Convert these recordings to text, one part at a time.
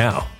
now.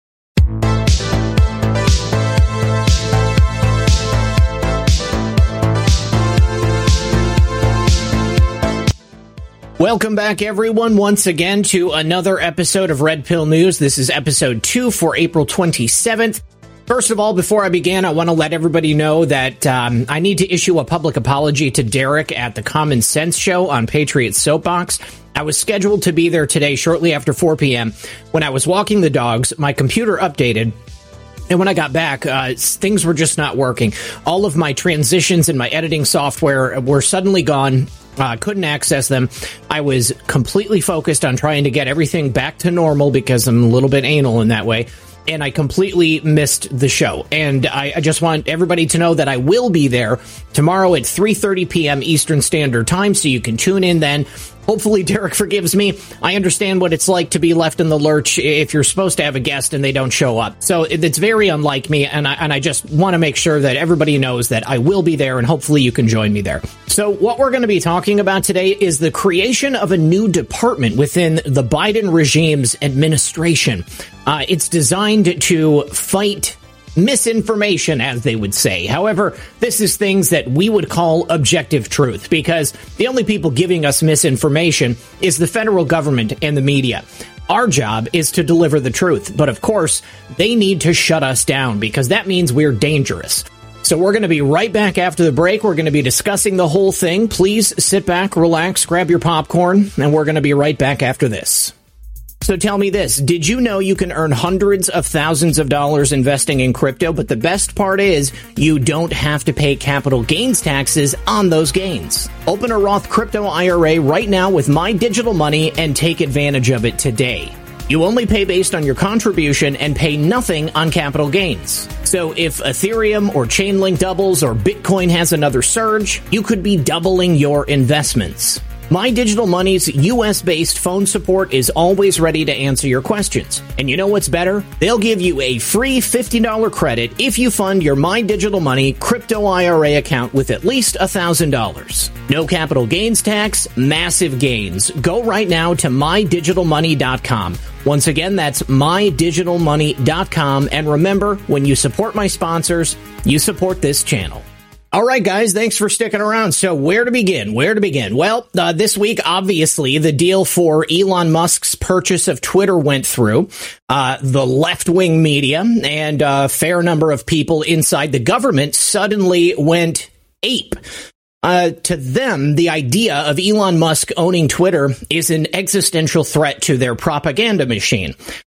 Welcome back, everyone, once again to another episode of Red Pill News. This is episode two for April 27th. First of all, before I begin, I want to let everybody know that um, I need to issue a public apology to Derek at the Common Sense Show on Patriot Soapbox. I was scheduled to be there today shortly after 4 p.m. When I was walking the dogs, my computer updated and when I got back, uh, things were just not working. All of my transitions and my editing software were suddenly gone. Uh, couldn't access them. I was completely focused on trying to get everything back to normal because I'm a little bit anal in that way. And I completely missed the show. And I, I just want everybody to know that I will be there tomorrow at 3.30 p.m. Eastern Standard Time, so you can tune in then. Hopefully, Derek forgives me. I understand what it's like to be left in the lurch if you're supposed to have a guest and they don't show up. So it's very unlike me, and I, and I just want to make sure that everybody knows that I will be there, and hopefully you can join me there. So what we're going to be talking about today is the creation of a new department within the Biden regime's administration. Uh, it's designed to fight misinformation, as they would say. However, this is things that we would call objective truth because the only people giving us misinformation is the federal government and the media. Our job is to deliver the truth, but of course, they need to shut us down because that means we're dangerous. So we're going to be right back after the break. We're going to be discussing the whole thing. Please sit back, relax, grab your popcorn, and we're going to be right back after this. So tell me this. Did you know you can earn hundreds of thousands of dollars investing in crypto? But the best part is you don't have to pay capital gains taxes on those gains. Open a Roth crypto IRA right now with My Digital Money and take advantage of it today. You only pay based on your contribution and pay nothing on capital gains. So if Ethereum or Chainlink doubles or Bitcoin has another surge, you could be doubling your investments. My Digital Money's US based phone support is always ready to answer your questions. And you know what's better? They'll give you a free $50 credit if you fund your My Digital Money crypto IRA account with at least $1,000. No capital gains tax, massive gains. Go right now to mydigitalmoney.com. Once again, that's mydigitalmoney.com. And remember, when you support my sponsors, you support this channel. All right, guys, thanks for sticking around. So, where to begin? Where to begin? Well, uh, this week, obviously, the deal for Elon Musk's purchase of Twitter went through. Uh, the left wing media and a fair number of people inside the government suddenly went ape. Uh, to them, the idea of Elon Musk owning Twitter is an existential threat to their propaganda machine.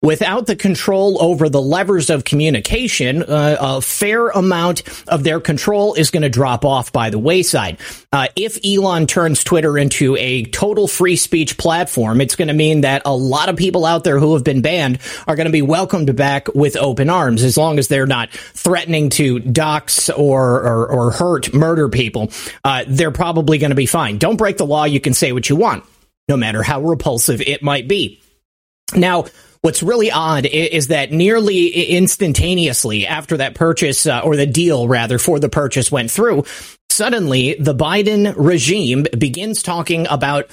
Without the control over the levers of communication, uh, a fair amount of their control is going to drop off by the wayside. Uh, if Elon turns Twitter into a total free speech platform, it's going to mean that a lot of people out there who have been banned are going to be welcomed back with open arms, as long as they're not threatening to dox or or, or hurt, murder people. Uh, they're probably going to be fine. Don't break the law. You can say what you want, no matter how repulsive it might be. Now What's really odd is that nearly instantaneously after that purchase, uh, or the deal rather, for the purchase went through, suddenly the Biden regime begins talking about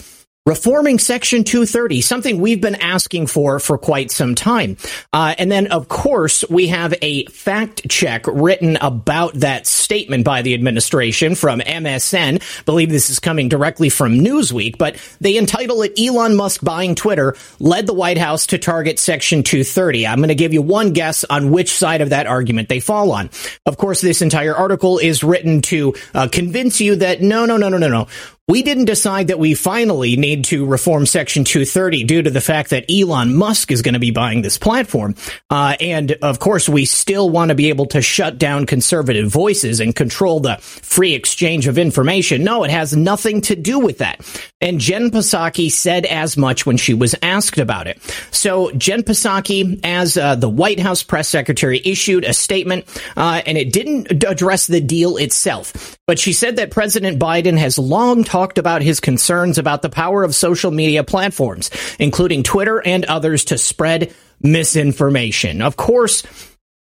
reforming Section 230, something we've been asking for for quite some time. Uh, and then, of course, we have a fact check written about that statement by the administration from MSN. I believe this is coming directly from Newsweek, but they entitle it Elon Musk buying Twitter led the White House to target Section 230. I'm going to give you one guess on which side of that argument they fall on. Of course, this entire article is written to uh, convince you that no, no, no, no, no, no we didn't decide that we finally need to reform Section 230 due to the fact that Elon Musk is going to be buying this platform. Uh, and of course, we still want to be able to shut down conservative voices and control the free exchange of information. No, it has nothing to do with that. And Jen Psaki said as much when she was asked about it. So Jen Psaki, as uh, the White House press secretary, issued a statement, uh, and it didn't address the deal itself. But she said that President Biden has long talked talked about his concerns about the power of social media platforms, including Twitter and others, to spread misinformation. Of course,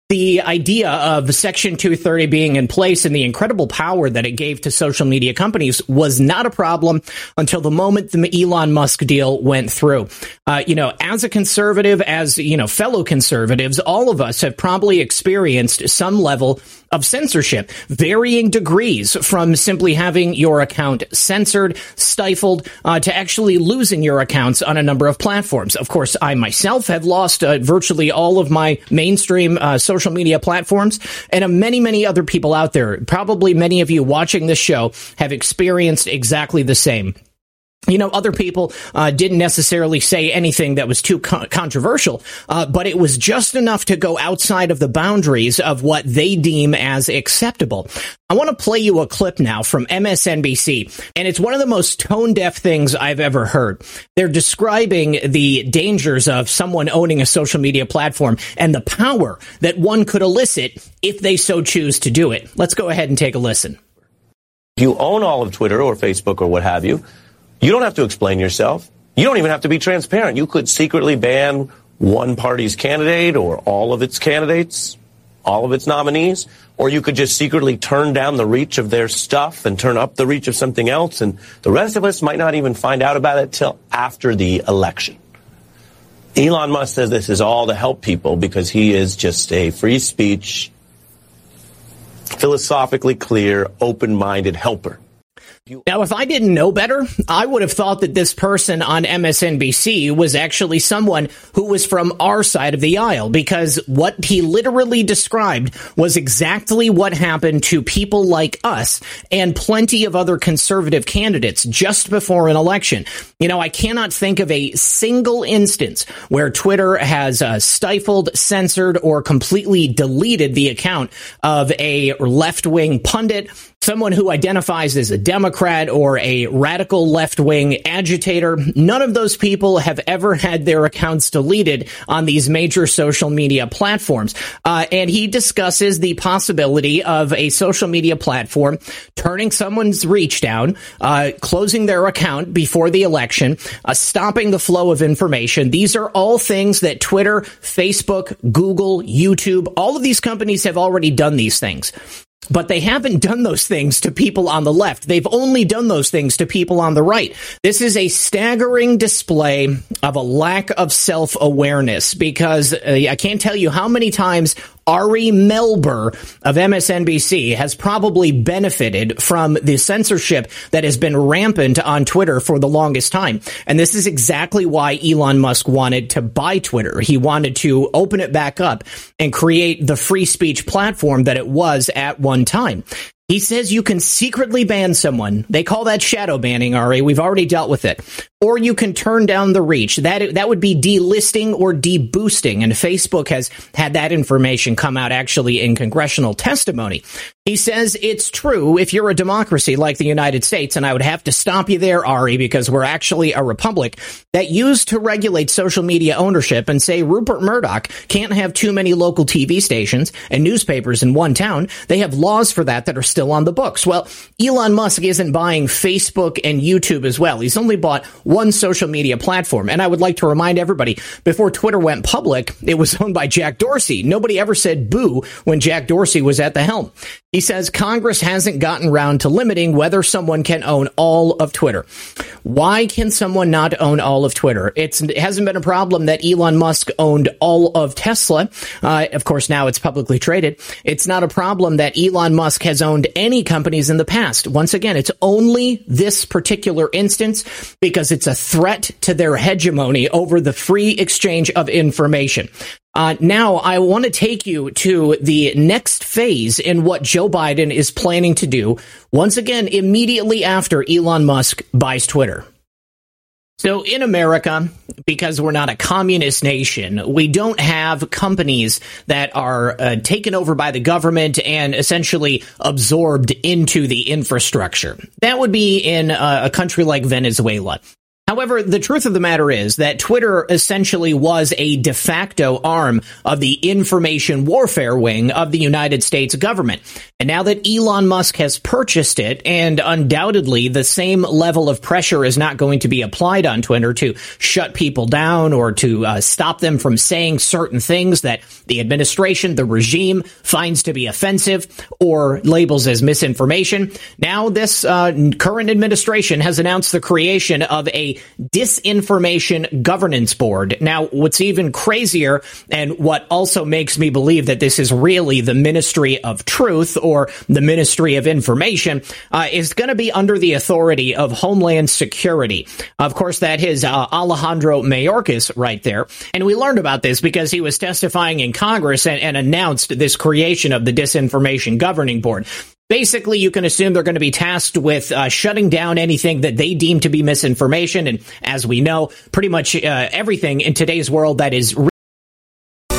the idea of Section 230 being in place and the incredible power that it gave to social media companies was not a problem until the moment the Elon Musk deal went through. Uh, you know, as a conservative, as, you know, fellow conservatives, all of us have probably experienced some level of censorship, varying degrees from simply having your account censored, stifled, uh, to actually losing your accounts on a number of platforms. Of course, I myself have lost uh, virtually all of my mainstream uh, social social media platforms, and many, many other people out there. Probably many of you watching this show have experienced exactly the same you know, other people uh, didn't necessarily say anything that was too co- controversial, uh, but it was just enough to go outside of the boundaries of what they deem as acceptable. I want to play you a clip now from MSNBC, and it's one of the most tone deaf things I've ever heard. They're describing the dangers of someone owning a social media platform and the power that one could elicit if they so choose to do it. Let's go ahead and take a listen. You own all of Twitter or Facebook or what have you, you don't have to explain yourself. You don't even have to be transparent. You could secretly ban one party's candidate or all of its candidates, all of its nominees, or you could just secretly turn down the reach of their stuff and turn up the reach of something else. And the rest of us might not even find out about it till after the election. Elon Musk says this is all to help people because he is just a free speech, philosophically clear, open-minded helper. Now, if I didn't know better, I would have thought that this person on MSNBC was actually someone who was from our side of the aisle because what he literally described was exactly what happened to people like us and plenty of other conservative candidates just before an election. You know, I cannot think of a single instance where Twitter has uh, stifled, censored, or completely deleted the account of a left wing pundit someone who identifies as a Democrat or a radical left wing agitator. None of those people have ever had their accounts deleted on these major social media platforms. Uh, and he discusses the possibility of a social media platform turning someone's reach down, uh, closing their account before the election, uh, stopping the flow of information. These are all things that Twitter, Facebook, Google, YouTube, all of these companies have already done these things. But they haven't done those things to people on the left. They've only done those things to people on the right. This is a staggering display of a lack of self awareness because uh, I can't tell you how many times Ari Melber of MSNBC has probably benefited from the censorship that has been rampant on Twitter for the longest time. And this is exactly why Elon Musk wanted to buy Twitter. He wanted to open it back up and create the free speech platform that it was at one time. He says you can secretly ban someone. They call that shadow banning, Ari. We've already dealt with it. Or you can turn down the reach. That that would be delisting or deboosting. And Facebook has had that information come out actually in congressional testimony. He says it's true if you're a democracy like the United States, and I would have to stop you there, Ari, because we're actually a republic that used to regulate social media ownership and say Rupert Murdoch can't have too many local TV stations and newspapers in one town. They have laws for that that are still on the books. Well, Elon Musk isn't buying Facebook and YouTube as well. He's only bought one social media platform. And I would like to remind everybody before Twitter went public, it was owned by Jack Dorsey. Nobody ever said boo when Jack Dorsey was at the helm. He says Congress hasn't gotten around to limiting whether someone can own all of Twitter. Why can someone not own all of Twitter? It's, it hasn't been a problem that Elon Musk owned all of Tesla. Uh, of course, now it's publicly traded. It's not a problem that Elon Musk has owned any companies in the past. Once again, it's only this particular instance because it's a threat to their hegemony over the free exchange of information. Uh, now, I want to take you to the next phase in what Joe Biden is planning to do, once again, immediately after Elon Musk buys Twitter. So in America, because we're not a communist nation, we don't have companies that are uh, taken over by the government and essentially absorbed into the infrastructure. That would be in a, a country like Venezuela. However, the truth of the matter is that Twitter essentially was a de facto arm of the information warfare wing of the United States government. And now that Elon Musk has purchased it, and undoubtedly the same level of pressure is not going to be applied on Twitter to shut people down or to uh, stop them from saying certain things that the administration, the regime finds to be offensive or labels as misinformation. Now this uh, current administration has announced the creation of a disinformation governance board. Now, what's even crazier and what also makes me believe that this is really the Ministry of Truth or the Ministry of Information uh, is going to be under the authority of Homeland Security. Of course, that is uh, Alejandro Mayorkas right there. And we learned about this because he was testifying in Congress and, and announced this creation of the Disinformation Governing Board. Basically, you can assume they're going to be tasked with uh, shutting down anything that they deem to be misinformation. And as we know, pretty much uh, everything in today's world that is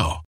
now.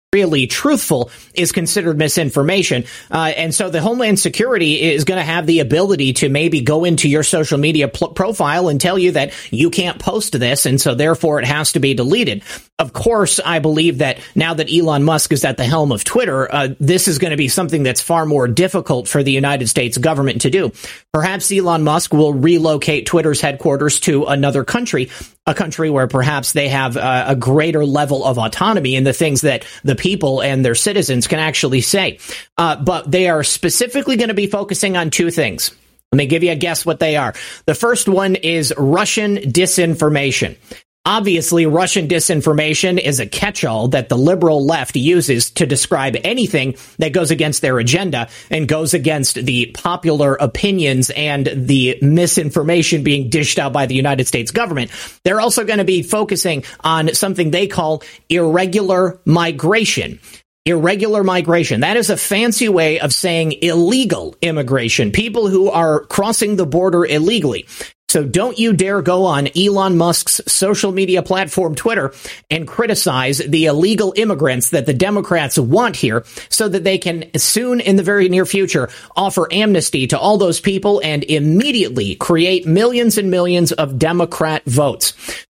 Really truthful is considered misinformation. Uh, and so the Homeland Security is going to have the ability to maybe go into your social media pl- profile and tell you that you can't post this. And so therefore it has to be deleted. Of course, I believe that now that Elon Musk is at the helm of Twitter, uh, this is going to be something that's far more difficult for the United States government to do. Perhaps Elon Musk will relocate Twitter's headquarters to another country, a country where perhaps they have uh, a greater level of autonomy in the things that the people and their citizens can actually say. Uh, but they are specifically going to be focusing on two things. Let me give you a guess what they are. The first one is Russian disinformation. Obviously, Russian disinformation is a catch-all that the liberal left uses to describe anything that goes against their agenda and goes against the popular opinions and the misinformation being dished out by the United States government. They're also going to be focusing on something they call irregular migration. Irregular migration. That is a fancy way of saying illegal immigration. People who are crossing the border illegally. So don't you dare go on Elon Musk's social media platform, Twitter, and criticize the illegal immigrants that the Democrats want here so that they can soon in the very near future offer amnesty to all those people and immediately create millions and millions of Democrat votes.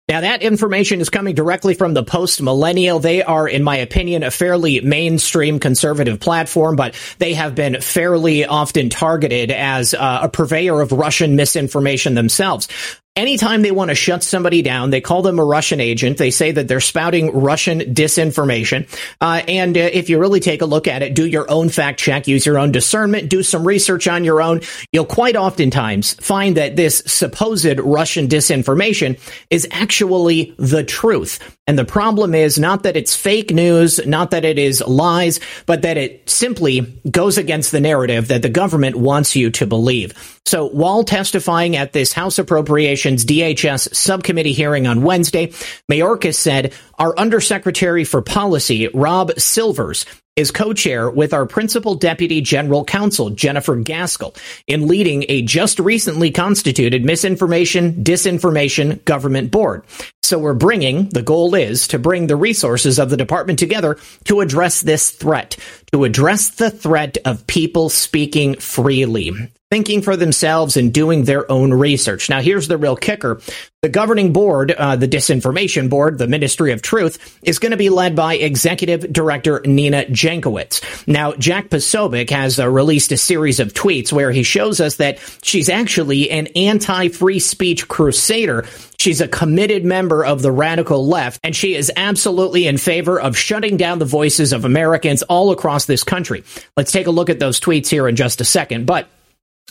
Now, that information is coming directly from the post millennial. They are, in my opinion, a fairly mainstream conservative platform, but they have been fairly often targeted as uh, a purveyor of Russian misinformation themselves. Anytime they want to shut somebody down, they call them a Russian agent. They say that they're spouting Russian disinformation. Uh, and uh, if you really take a look at it, do your own fact check, use your own discernment, do some research on your own, you'll quite oftentimes find that this supposed Russian disinformation is actually the truth. And the problem is not that it's fake news, not that it is lies, but that it simply goes against the narrative that the government wants you to believe. So while testifying at this House DHS subcommittee hearing on Wednesday, Mayorkas said our Undersecretary for Policy, Rob Silvers, is co-chair with our principal deputy general counsel, Jennifer Gaskill, in leading a just recently constituted misinformation, disinformation government board. So we're bringing, the goal is to bring the resources of the department together to address this threat, to address the threat of people speaking freely thinking for themselves and doing their own research. Now, here's the real kicker. The governing board, uh, the disinformation board, the Ministry of Truth, is going to be led by Executive Director Nina Jankowicz. Now, Jack Posobiec has uh, released a series of tweets where he shows us that she's actually an anti-free speech crusader. She's a committed member of the radical left, and she is absolutely in favor of shutting down the voices of Americans all across this country. Let's take a look at those tweets here in just a second. But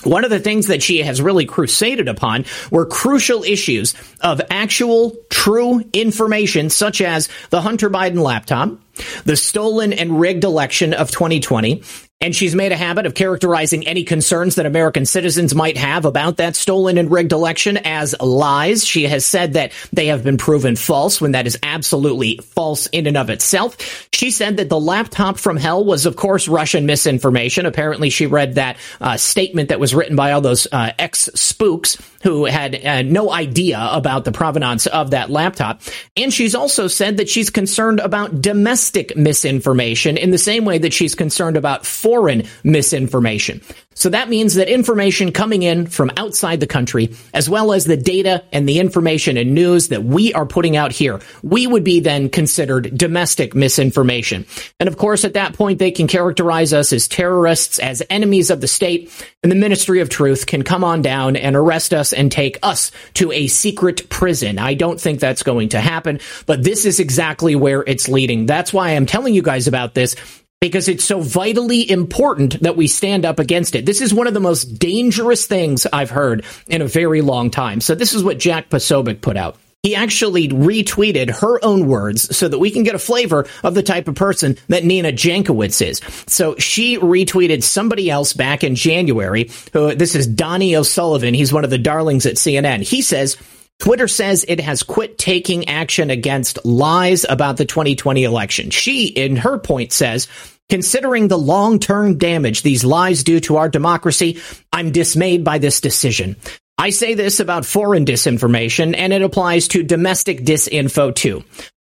one of the things that she has really crusaded upon were crucial issues of actual true information, such as the Hunter Biden laptop, the stolen and rigged election of 2020, and she's made a habit of characterizing any concerns that American citizens might have about that stolen and rigged election as lies. She has said that they have been proven false when that is absolutely false in and of itself. She said that the laptop from hell was, of course, Russian misinformation. Apparently, she read that uh, statement that was written by all those uh, ex spooks who had uh, no idea about the provenance of that laptop. And she's also said that she's concerned about domestic misinformation in the same way that she's concerned about foreign misinformation. So that means that information coming in from outside the country, as well as the data and the information and news that we are putting out here, we would be then considered domestic misinformation. And of course, at that point, they can characterize us as terrorists, as enemies of the state, and the Ministry of Truth can come on down and arrest us and take us to a secret prison. I don't think that's going to happen, but this is exactly where it's leading. That's why I'm telling you guys about this because it's so vitally important that we stand up against it. This is one of the most dangerous things I've heard in a very long time. So this is what Jack Posobiec put out. He actually retweeted her own words so that we can get a flavor of the type of person that Nina Jankowicz is. So she retweeted somebody else back in January. Who, this is Donie O'Sullivan. He's one of the darlings at CNN. He says, Twitter says it has quit taking action against lies about the 2020 election. She, in her point, says Considering the long term damage these lies do to our democracy, I'm dismayed by this decision. I say this about foreign disinformation, and it applies to domestic disinfo too.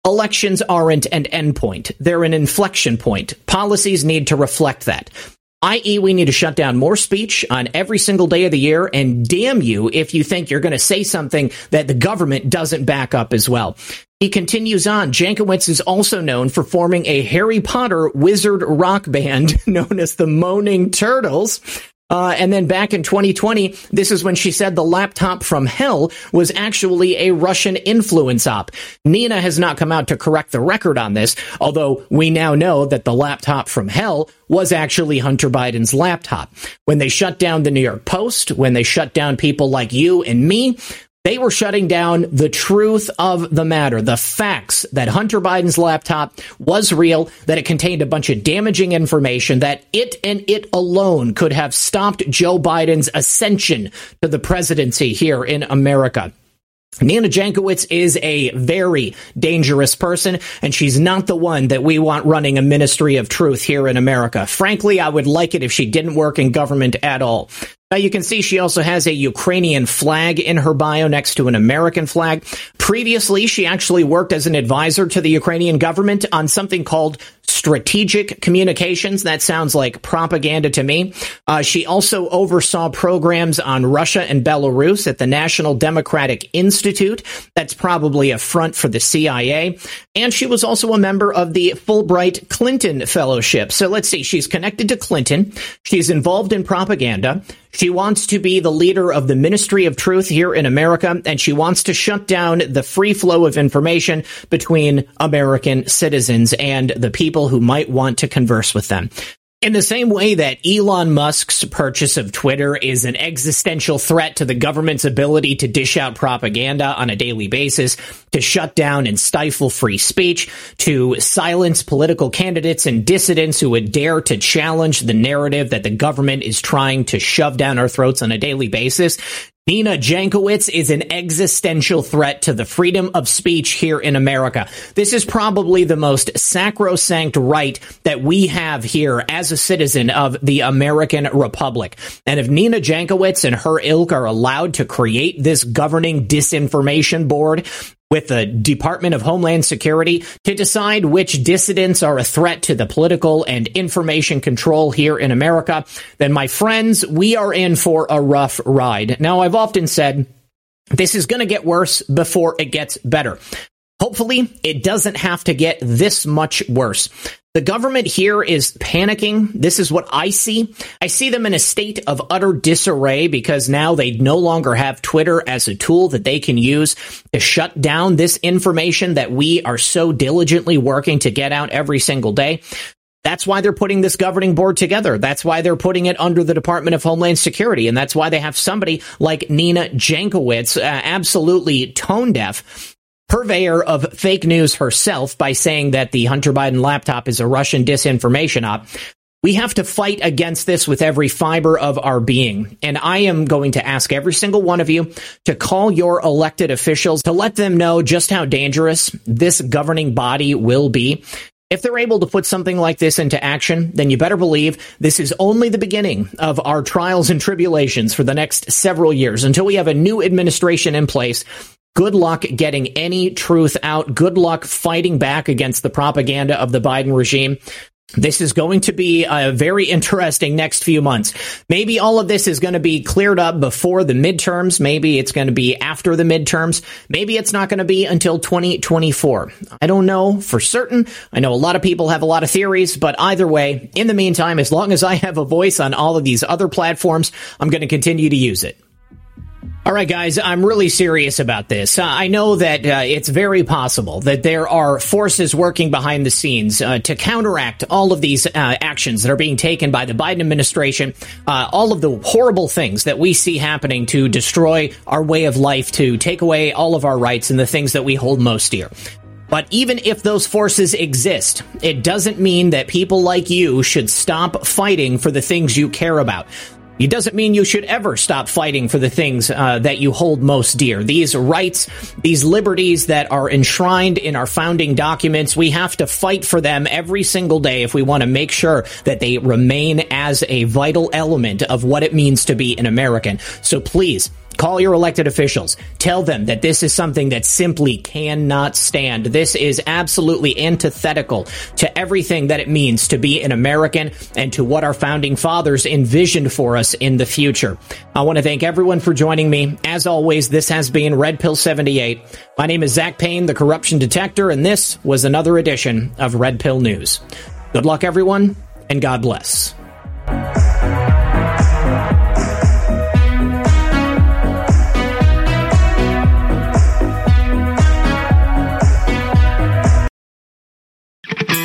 Elections aren't an endpoint. They're an inflection point. Policies need to reflect that i.e., we need to shut down more speech on every single day of the year, and damn you if you think you're going to say something that the government doesn't back up as well. He continues on. Jankowicz is also known for forming a Harry Potter wizard rock band known as the Moaning Myrtles. Uh, and then back in 2020, this is when she said the laptop from hell was actually a Russian influence op. Nina has not come out to correct the record on this, although we now know that the laptop from hell was actually Hunter Biden's laptop. When they shut down the New York Post, when they shut down people like you and me, they were shutting down the truth of the matter, the facts that Hunter Biden's laptop was real, that it contained a bunch of damaging information, that it and it alone could have stopped Joe Biden's ascension to the presidency here in America. Nina Jankowicz is a very dangerous person, and she's not the one that we want running a ministry of truth here in America. Frankly, I would like it if she didn't work in government at all. Now you can see she also has a Ukrainian flag in her bio next to an American flag. Previously, she actually worked as an advisor to the Ukrainian government on something called strategic communications. That sounds like propaganda to me. Uh, she also oversaw programs on Russia and Belarus at the National Democratic Institute. That's probably a front for the CIA. And she was also a member of the Fulbright Clinton Fellowship. So let's see. She's connected to Clinton. She's involved in propaganda. She wants to be the leader of the Ministry of Truth here in America, and she wants to shut down the free flow of information between American citizens and the people who might want to converse with them. In the same way that Elon Musk's purchase of Twitter is an existential threat to the government's ability to dish out propaganda on a daily basis, to shut down and stifle free speech, to silence political candidates and dissidents who would dare to challenge the narrative that the government is trying to shove down our throats on a daily basis, Nina Jankowicz is an existential threat to the freedom of speech here in America. This is probably the most sacrosanct right that we have here as a citizen of the American Republic. And if Nina Jankowicz and her ilk are allowed to create this governing disinformation board, with the Department of Homeland Security to decide which dissidents are a threat to the political and information control here in America, then my friends, we are in for a rough ride. Now, I've often said this is going to get worse before it gets better. Hopefully, it doesn't have to get this much worse. The government here is panicking. This is what I see. I see them in a state of utter disarray because now they no longer have Twitter as a tool that they can use to shut down this information that we are so diligently working to get out every single day. That's why they're putting this governing board together. That's why they're putting it under the Department of Homeland Security. And that's why they have somebody like Nina Jankowicz, uh, absolutely tone deaf, purveyor of fake news herself by saying that the Hunter Biden laptop is a Russian disinformation op. We have to fight against this with every fiber of our being. And I am going to ask every single one of you to call your elected officials to let them know just how dangerous this governing body will be. If they're able to put something like this into action, then you better believe this is only the beginning of our trials and tribulations for the next several years until we have a new administration in place Good luck getting any truth out. Good luck fighting back against the propaganda of the Biden regime. This is going to be a very interesting next few months. Maybe all of this is going to be cleared up before the midterms. Maybe it's going to be after the midterms. Maybe it's not going to be until 2024. I don't know for certain. I know a lot of people have a lot of theories, but either way, in the meantime, as long as I have a voice on all of these other platforms, I'm going to continue to use it. All right, guys, I'm really serious about this. Uh, I know that uh, it's very possible that there are forces working behind the scenes uh, to counteract all of these uh, actions that are being taken by the Biden administration, uh, all of the horrible things that we see happening to destroy our way of life, to take away all of our rights and the things that we hold most dear. But even if those forces exist, it doesn't mean that people like you should stop fighting for the things you care about. It doesn't mean you should ever stop fighting for the things uh, that you hold most dear. These rights, these liberties that are enshrined in our founding documents, we have to fight for them every single day if we want to make sure that they remain as a vital element of what it means to be an American. So please, Call your elected officials. Tell them that this is something that simply cannot stand. This is absolutely antithetical to everything that it means to be an American and to what our founding fathers envisioned for us in the future. I want to thank everyone for joining me. As always, this has been Red Pill 78. My name is Zak Paine, the corruption detector, and this was another edition of Red Pill News. Good luck, everyone, and God bless.